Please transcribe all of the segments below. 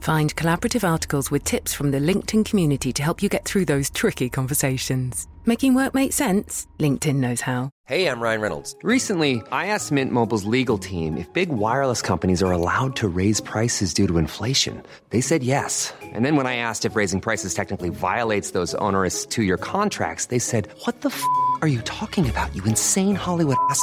Find collaborative articles with tips from the LinkedIn community to help you get through those tricky conversations. Making work make sense? LinkedIn knows how. Hey, I'm Ryan Reynolds. Recently, I asked Mint Mobile's legal team if big wireless companies are allowed to raise prices due to inflation. They said yes. And then when I asked if raising prices technically violates those onerous two year contracts, they said, What the f are you talking about, you insane Hollywood ass?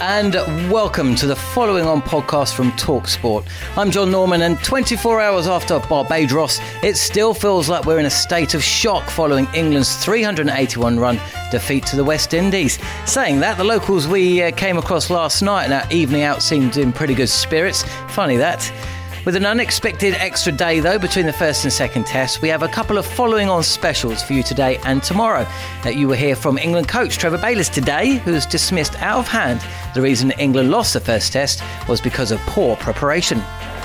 And welcome to the following on podcast from Talksport. I'm John Norman, and 24 hours after Barbados, it still feels like we're in a state of shock following England's 381 run defeat to the West Indies. Saying that, the locals we uh, came across last night and our evening out seemed in pretty good spirits. Funny that. With an unexpected extra day, though, between the first and second test, we have a couple of following on specials for you today and tomorrow. That you will hear from England coach Trevor Bayliss today, who's dismissed out of hand the reason England lost the first test was because of poor preparation.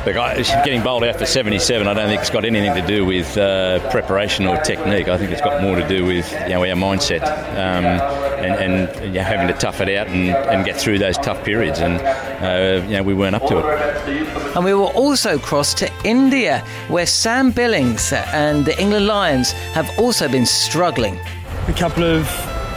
Look, I, getting bowled out for 77, I don't think it's got anything to do with uh, preparation or technique. I think it's got more to do with you know, our mindset um, and, and you know, having to tough it out and, and get through those tough periods. And uh, you know, we weren't up to it. And we will also cross to India, where Sam Billings and the England Lions have also been struggling. a couple of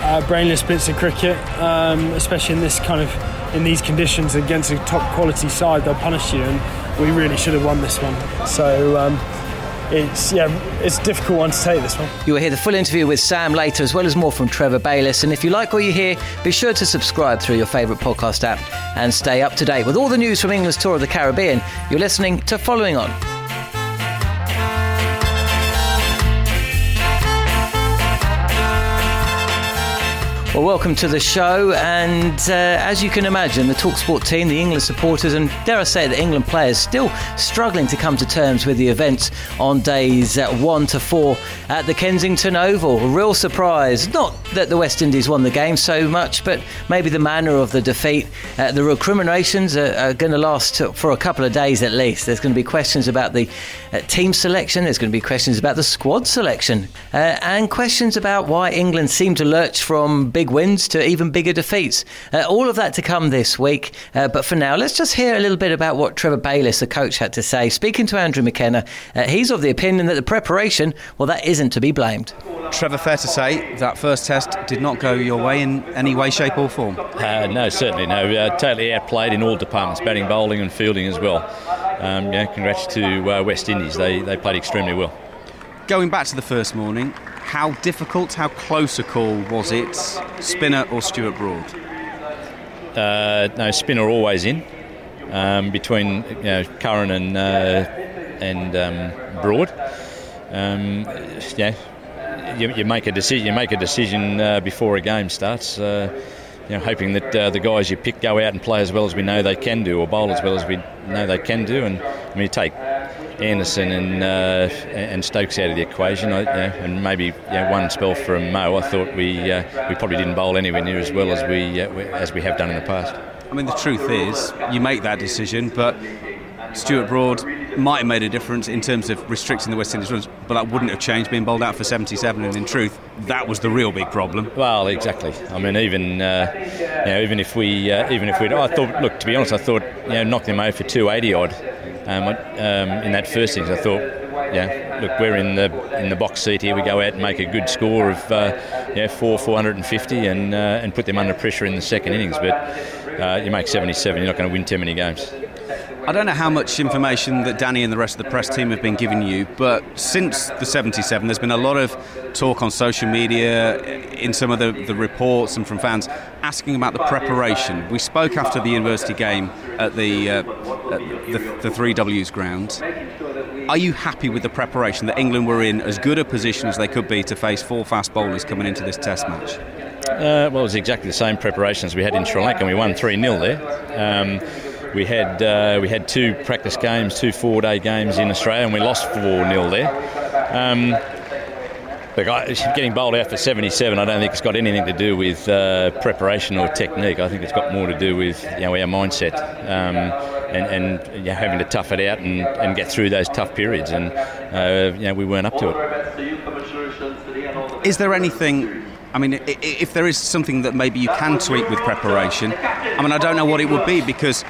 uh, brainless bits of cricket, um, especially in this kind of in these conditions against a top quality side. They'll punish you, and we really should have won this one. So um, it's yeah, it's a difficult one to take this one. You will hear the full interview with Sam later, as well as more from Trevor Bayliss. And if you like what you hear, be sure to subscribe through your favourite podcast app and stay up to date with all the news from England's tour of the Caribbean. You're listening to Following On. Well, welcome to the show. And uh, as you can imagine, the Talksport team, the England supporters, and dare I say, the England players still struggling to come to terms with the events on days uh, one to four at the Kensington Oval. A real surprise. Not that the West Indies won the game so much, but maybe the manner of the defeat. Uh, the recriminations are, are going to last for a couple of days at least. There's going to be questions about the uh, team selection, there's going to be questions about the squad selection, uh, and questions about why England seem to lurch from big wins to even bigger defeats. Uh, all of that to come this week. Uh, but for now, let's just hear a little bit about what Trevor Bayliss, the coach, had to say. Speaking to Andrew McKenna, uh, he's of the opinion that the preparation, well, that isn't to be blamed. Trevor, fair to say that first test did not go your way in any way, shape, or form. Uh, no, certainly no. Uh, totally outplayed in all departments, batting, bowling, and fielding as well. Um, yeah, congrats to uh, West Indies. They, they played extremely well. Going back to the first morning, how difficult, how close a call was it, Spinner or Stuart Broad? Uh, no, spinner always in um, between you know, Curran and uh, and um, Broad. Um, yeah, you, you make a decision. You make a decision uh, before a game starts. Uh, you know, hoping that uh, the guys you pick go out and play as well as we know they can do, or bowl as well as we know they can do. And I mean, you take Anderson and uh, and Stokes out of the equation, I, you know, and maybe you know, one spell from Mo. I thought we uh, we probably didn't bowl anywhere near as well as we uh, we- as we have done in the past. I mean, the truth is, you make that decision, but Stuart Broad might have made a difference in terms of restricting the West Indies runs, but that wouldn't have changed being bowled out for 77. And in truth, that was the real big problem. Well, exactly. I mean, even uh, you know, even if we uh, even if we, I thought, look, to be honest, I thought you know, knocking them over for 280 odd um, um, in that first innings. I thought, yeah, look, we're in the in the box seat here. We go out and make a good score of uh, yeah, four 450 and uh, and put them under pressure in the second innings. But uh, you make 77, you're not going to win too many games. I don't know how much information that Danny and the rest of the press team have been giving you, but since the 77, there's been a lot of talk on social media, in some of the, the reports and from fans, asking about the preparation. We spoke after the university game at the, uh, at the, the 3Ws ground. Are you happy with the preparation that England were in as good a position as they could be to face four fast bowlers coming into this test match? Uh, well, it was exactly the same preparations we had in Sri Lanka, and we won 3 0 there. Um, we had uh, we had two practice games, two four-day games in Australia, and we lost four 0 there. Um, look, getting bowled out for 77, I don't think it's got anything to do with uh, preparation or technique. I think it's got more to do with you know our mindset um, and, and you know, having to tough it out and, and, get through those tough periods. And uh, you know we weren't up to it. Is there anything I mean, if there is something that maybe you can tweak with preparation, I mean, I don't know what it would be because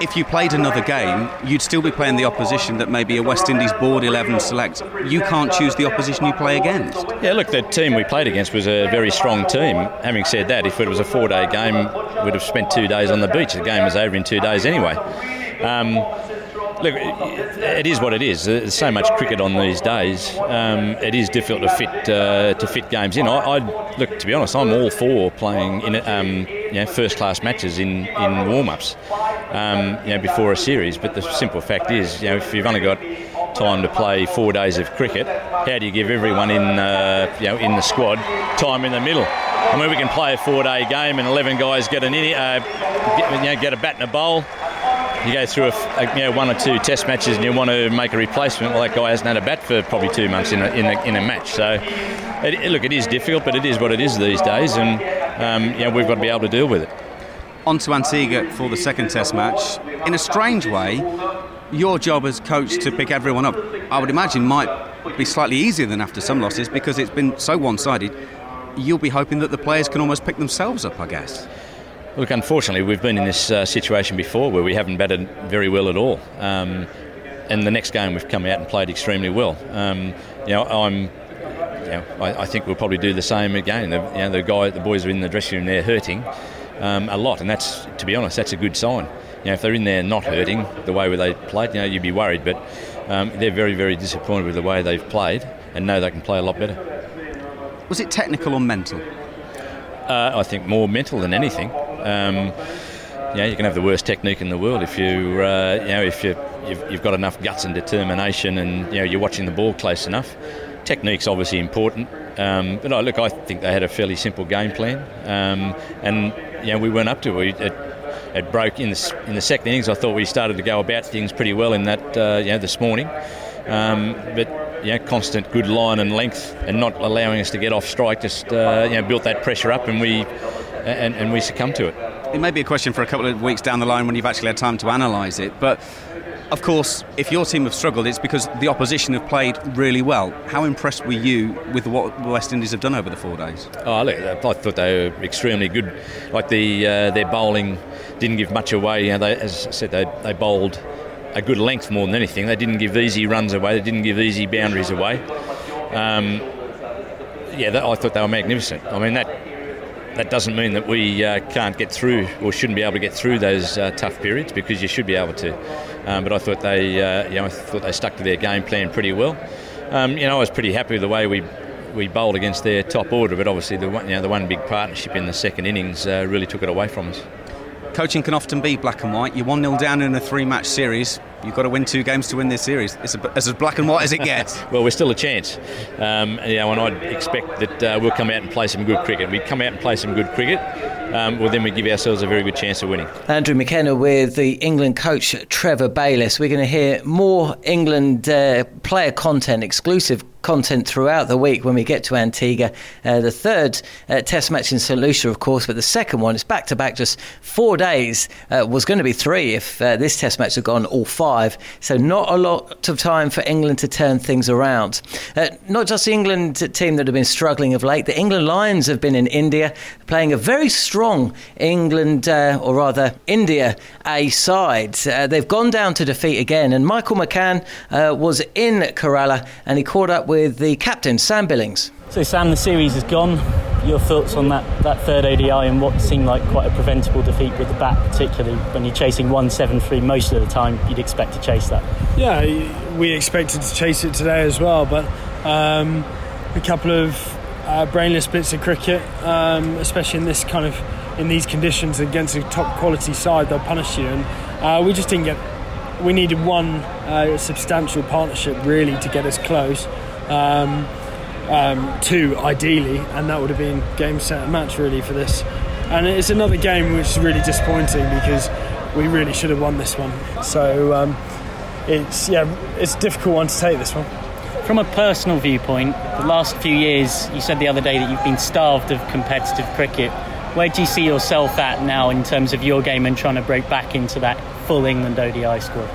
if you played another game, you'd still be playing the opposition that maybe a West Indies board 11 select. You can't choose the opposition you play against. Yeah, look, the team we played against was a very strong team. Having said that, if it was a four day game, we'd have spent two days on the beach. The game was over in two days anyway. Um, look, it is what it is. There's so much cricket on these days. Um, it is difficult to fit uh, to fit games in. I, I, look, to be honest, I'm all for playing in um, you know, first class matches in in warm ups, um, you know, before a series. But the simple fact is, you know, if you've only got time to play four days of cricket, how do you give everyone in uh, you know in the squad time in the middle? I mean, we can play a four-day game and 11 guys get an uh, get, you know, get a bat and a bowl you go through a, a, you know, one or two test matches and you want to make a replacement, well, that guy hasn't had a bat for probably two months in a, in a, in a match. So, it, look, it is difficult, but it is what it is these days, and um, you know, we've got to be able to deal with it. On to Antigua for the second test match. In a strange way, your job as coach to pick everyone up, I would imagine, might be slightly easier than after some losses because it's been so one sided. You'll be hoping that the players can almost pick themselves up, I guess. Look, unfortunately, we've been in this uh, situation before where we haven't batted very well at all. Um, and the next game we've come out and played extremely well. Um, you know, I'm. You know, I, I, think we'll probably do the same again. The, you know, the guy, the boys are in the dressing room they're hurting um, a lot, and that's, to be honest, that's a good sign. You know, if they're in there not hurting the way they played, you know, you'd be worried. But um, they're very, very disappointed with the way they've played, and know they can play a lot better. Was it technical or mental? Uh, I think more mental than anything. Um, you you can have the worst technique in the world if you, uh, you know, if you, you've, you've, got enough guts and determination, and you know you're watching the ball close enough. Technique's obviously important, um, but look, I think they had a fairly simple game plan, um, and you know we weren't up to it. it. it. broke in the in the second innings. I thought we started to go about things pretty well in that, uh, you know, this morning, um, but you know, constant good line and length and not allowing us to get off strike just uh, you know built that pressure up and we and, and we succumb to it. It may be a question for a couple of weeks down the line when you've actually had time to analyse it, but of course, if your team have struggled, it's because the opposition have played really well. How impressed were you with what the West Indies have done over the four days? Oh, look, I thought they were extremely good. Like the uh, their bowling didn't give much away. You know, they, as I said, they, they bowled a good length more than anything. They didn't give easy runs away. They didn't give easy boundaries away. Um, yeah, that, I thought they were magnificent. I mean, that that doesn't mean that we uh, can't get through or shouldn't be able to get through those uh, tough periods because you should be able to. Um, but I thought they, uh, you know, I thought they stuck to their game plan pretty well. Um, you know, I was pretty happy with the way we we bowled against their top order, but obviously the one, you know, the one big partnership in the second innings uh, really took it away from us. Coaching can often be black and white. You're 1 0 down in a three match series. You've got to win two games to win this series. It's a, as black and white as it gets. well, we're still a chance. Um, you know, and I'd expect that uh, we'll come out and play some good cricket. We come out and play some good cricket. Um, well, then we give ourselves a very good chance of winning. Andrew McKenna with the England coach Trevor Bayliss. We're going to hear more England uh, player content, exclusive content throughout the week when we get to Antigua. Uh, the third uh, test match in St Lucia, of course, but the second one is back to back, just four days. Uh, was going to be three if uh, this test match had gone all five. So not a lot of time for England to turn things around. Uh, not just the England team that have been struggling of late. The England Lions have been in India playing a very strong England, uh, or rather India A side. they've gone down to defeat again, and Michael McCann was in Kerala and he caught up with the captain, Sam Billings. So, Sam, the series is gone. Your thoughts on that, that third ODI and what seemed like quite a preventable defeat with the bat, particularly when you're chasing 173 most of the time, you'd expect to chase that. Yeah, we expected to chase it today as well, but um, a couple of uh, brainless bits of cricket, um, especially in this kind of in these conditions against a top quality side, they'll punish you. And uh, we just didn't get. We needed one uh, substantial partnership really to get us close. Um, um, two ideally, and that would have been game, set, and match really for this. And it's another game which is really disappointing because we really should have won this one. So um, it's yeah, it's a difficult one to take this one. From a personal viewpoint, the last few years, you said the other day that you've been starved of competitive cricket. Where do you see yourself at now in terms of your game and trying to break back into that full England ODI squad?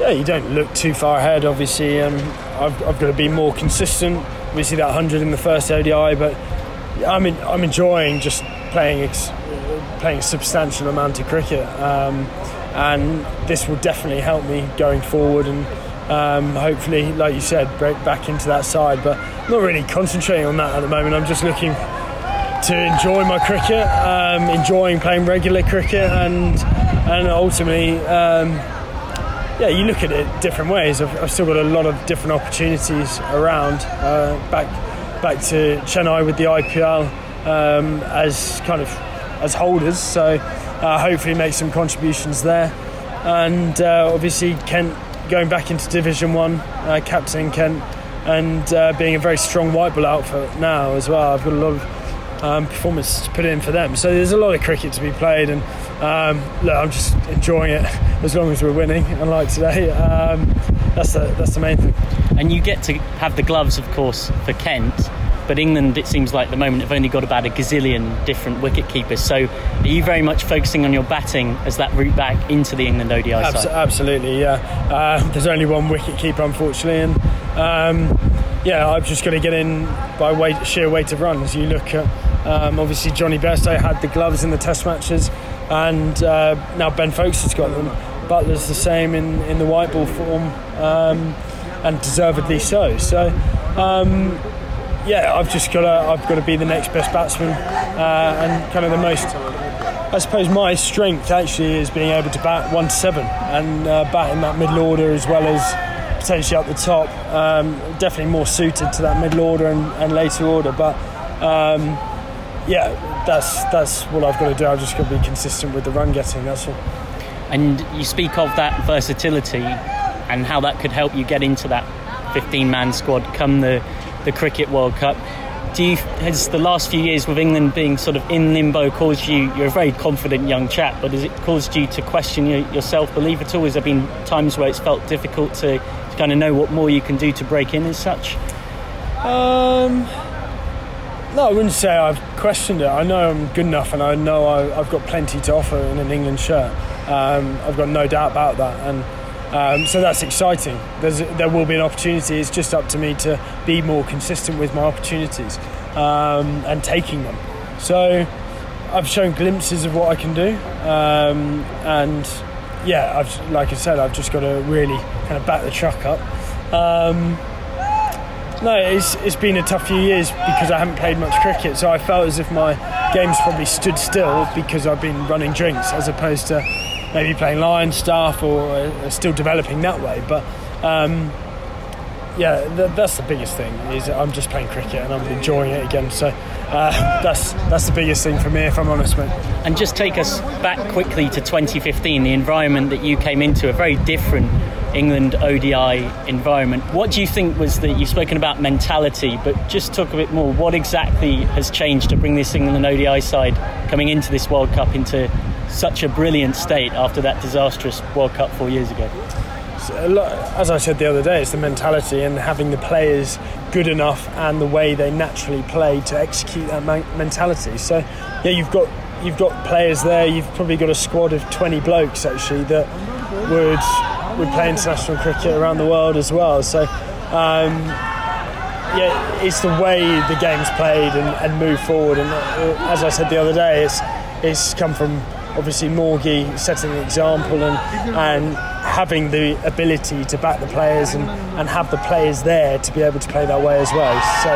Yeah, you don't look too far ahead, obviously. Um, I've, I've got to be more consistent. Obviously, that 100 in the first ODI, but I'm, in, I'm enjoying just playing ex, playing a substantial amount of cricket. Um, and this will definitely help me going forward and um, hopefully, like you said, break back into that side. But I'm not really concentrating on that at the moment. I'm just looking to enjoy my cricket, um, enjoying playing regular cricket, and and ultimately, um, yeah, you look at it different ways. I've, I've, still got a lot of different opportunities around. Uh, back back to Chennai with the IPL um, as kind of as holders, so uh, hopefully make some contributions there. And uh, obviously Kent going back into Division One, uh, captaining Kent, and uh, being a very strong white ball outfit now as well. I've got a lot of um, performance to put in for them. So there's a lot of cricket to be played, and um, look, I'm just enjoying it as long as we're winning. Unlike today, um, that's the that's the main thing. And you get to have the gloves, of course, for Kent. But England, it seems like at the moment, have only got about a gazillion different wicket keepers. So are you very much focusing on your batting as that route back into the England ODI Abs- side? Absolutely, yeah. Uh, there's only one wicket keeper, unfortunately, and um, yeah, I've just got to get in by weight, sheer weight of runs. You look at um, obviously Jonny Bairstow had the gloves in the Test matches, and uh, now Ben Foakes has got them. Buttler's the same in, in the white ball form, um, and deservedly so. So um, yeah, I've just got to I've got to be the next best batsman uh, and kind of the most. I suppose my strength actually is being able to bat one to seven and uh, bat in that middle order as well as potentially up the top. Um, definitely more suited to that middle order and, and later order, but um, yeah, that's that's what I've got to do. I've just got to be consistent with the run getting. That's all. And you speak of that versatility and how that could help you get into that 15 man squad come the the Cricket World Cup. Do you, has the last few years with England being sort of in limbo caused you? You're a very confident young chap, but has it caused you to question your, your self belief at all? Has there been times where it's felt difficult to, to, kind of know what more you can do to break in as such? Um, no, I wouldn't say I've questioned it. I know I'm good enough, and I know I, have got plenty to offer in an England shirt. Um, I've got no doubt about that, and um, so that's exciting. There's, there will be an opportunity. It's just up to me to be more consistent with my opportunities um, and taking them. So I've shown glimpses of what I can do, um, and yeah, I've, like I said, I've just got to really kind of back the truck up. No, it's, it's been a tough few years because I haven't played much cricket, so I felt as if my game's probably stood still because I've been running drinks as opposed to maybe playing line stuff or uh, still developing that way. But um, yeah, th- that's the biggest thing. Is I'm just playing cricket and I'm enjoying it again. So uh, that's that's the biggest thing for me, if I'm honest, mate. And just take us back quickly to 2015, the environment that you came into, a very different England ODI environment. What do you think was that you've spoken about mentality, but just talk a bit more. What exactly has changed to bring this England ODI side coming into this World Cup into such a brilliant state after that disastrous World Cup four years ago? As I said the other day, it's the mentality and having the players good enough and the way they naturally play to execute that mentality. So, yeah, you've got you've got players there. You've probably got a squad of 20 blokes actually that would would play international cricket around the world as well. So, um, yeah, it's the way the game's played and, and move forward. And uh, as I said the other day, it's it's come from obviously Morgie setting the example and and having the ability to back the players and, and have the players there to be able to play that way as well. So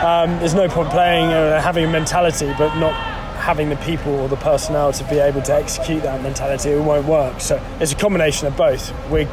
Um, there's no point playing uh, having a mentality, but not having the people or the personnel to be able to execute that mentality. It won't work. So it's a combination of both. We're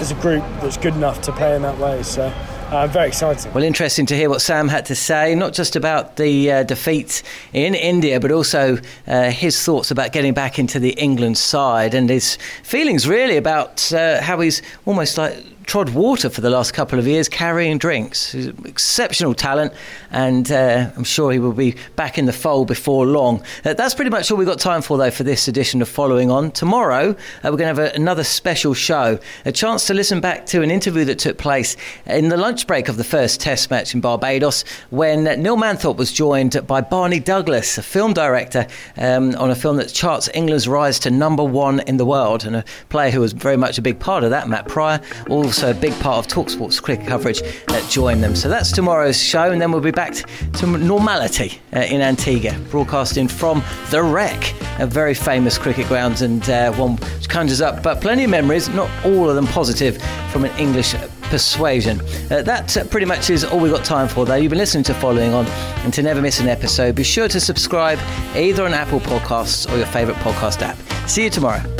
as a group that's good enough to play in that way. So uh, very exciting. Well, interesting to hear what Sam had to say, not just about the uh, defeat in India, but also uh, his thoughts about getting back into the England side and his feelings really about uh, how he's almost like trod water for the last couple of years carrying drinks. He's exceptional talent, and uh, I'm sure he will be back in the fold before long. Uh, that's pretty much all we've got time for, though, for this edition of Following On. Tomorrow, uh, we're going to have a, another special show, a chance to listen back to an interview that took place in the lunch break of the first Test match in Barbados when Neil Manthorp was joined by Barney Douglas, a film director, um, on a film that charts England's rise to number one in the world, and a player who was very much a big part of that, Matt Prior. Also also a big part of Talksport's cricket coverage that join them. So that's tomorrow's show, and then we'll be back to normality uh, in Antigua, broadcasting from the Rec, a very famous cricket ground and uh, one which conjures up but plenty of memories, not all of them positive, from an English persuasion. Uh, that uh, pretty much is all we've got time for, though. You've been listening to Following On, and to never miss an episode, be sure to subscribe either on Apple Podcasts or your favourite podcast app. See you tomorrow.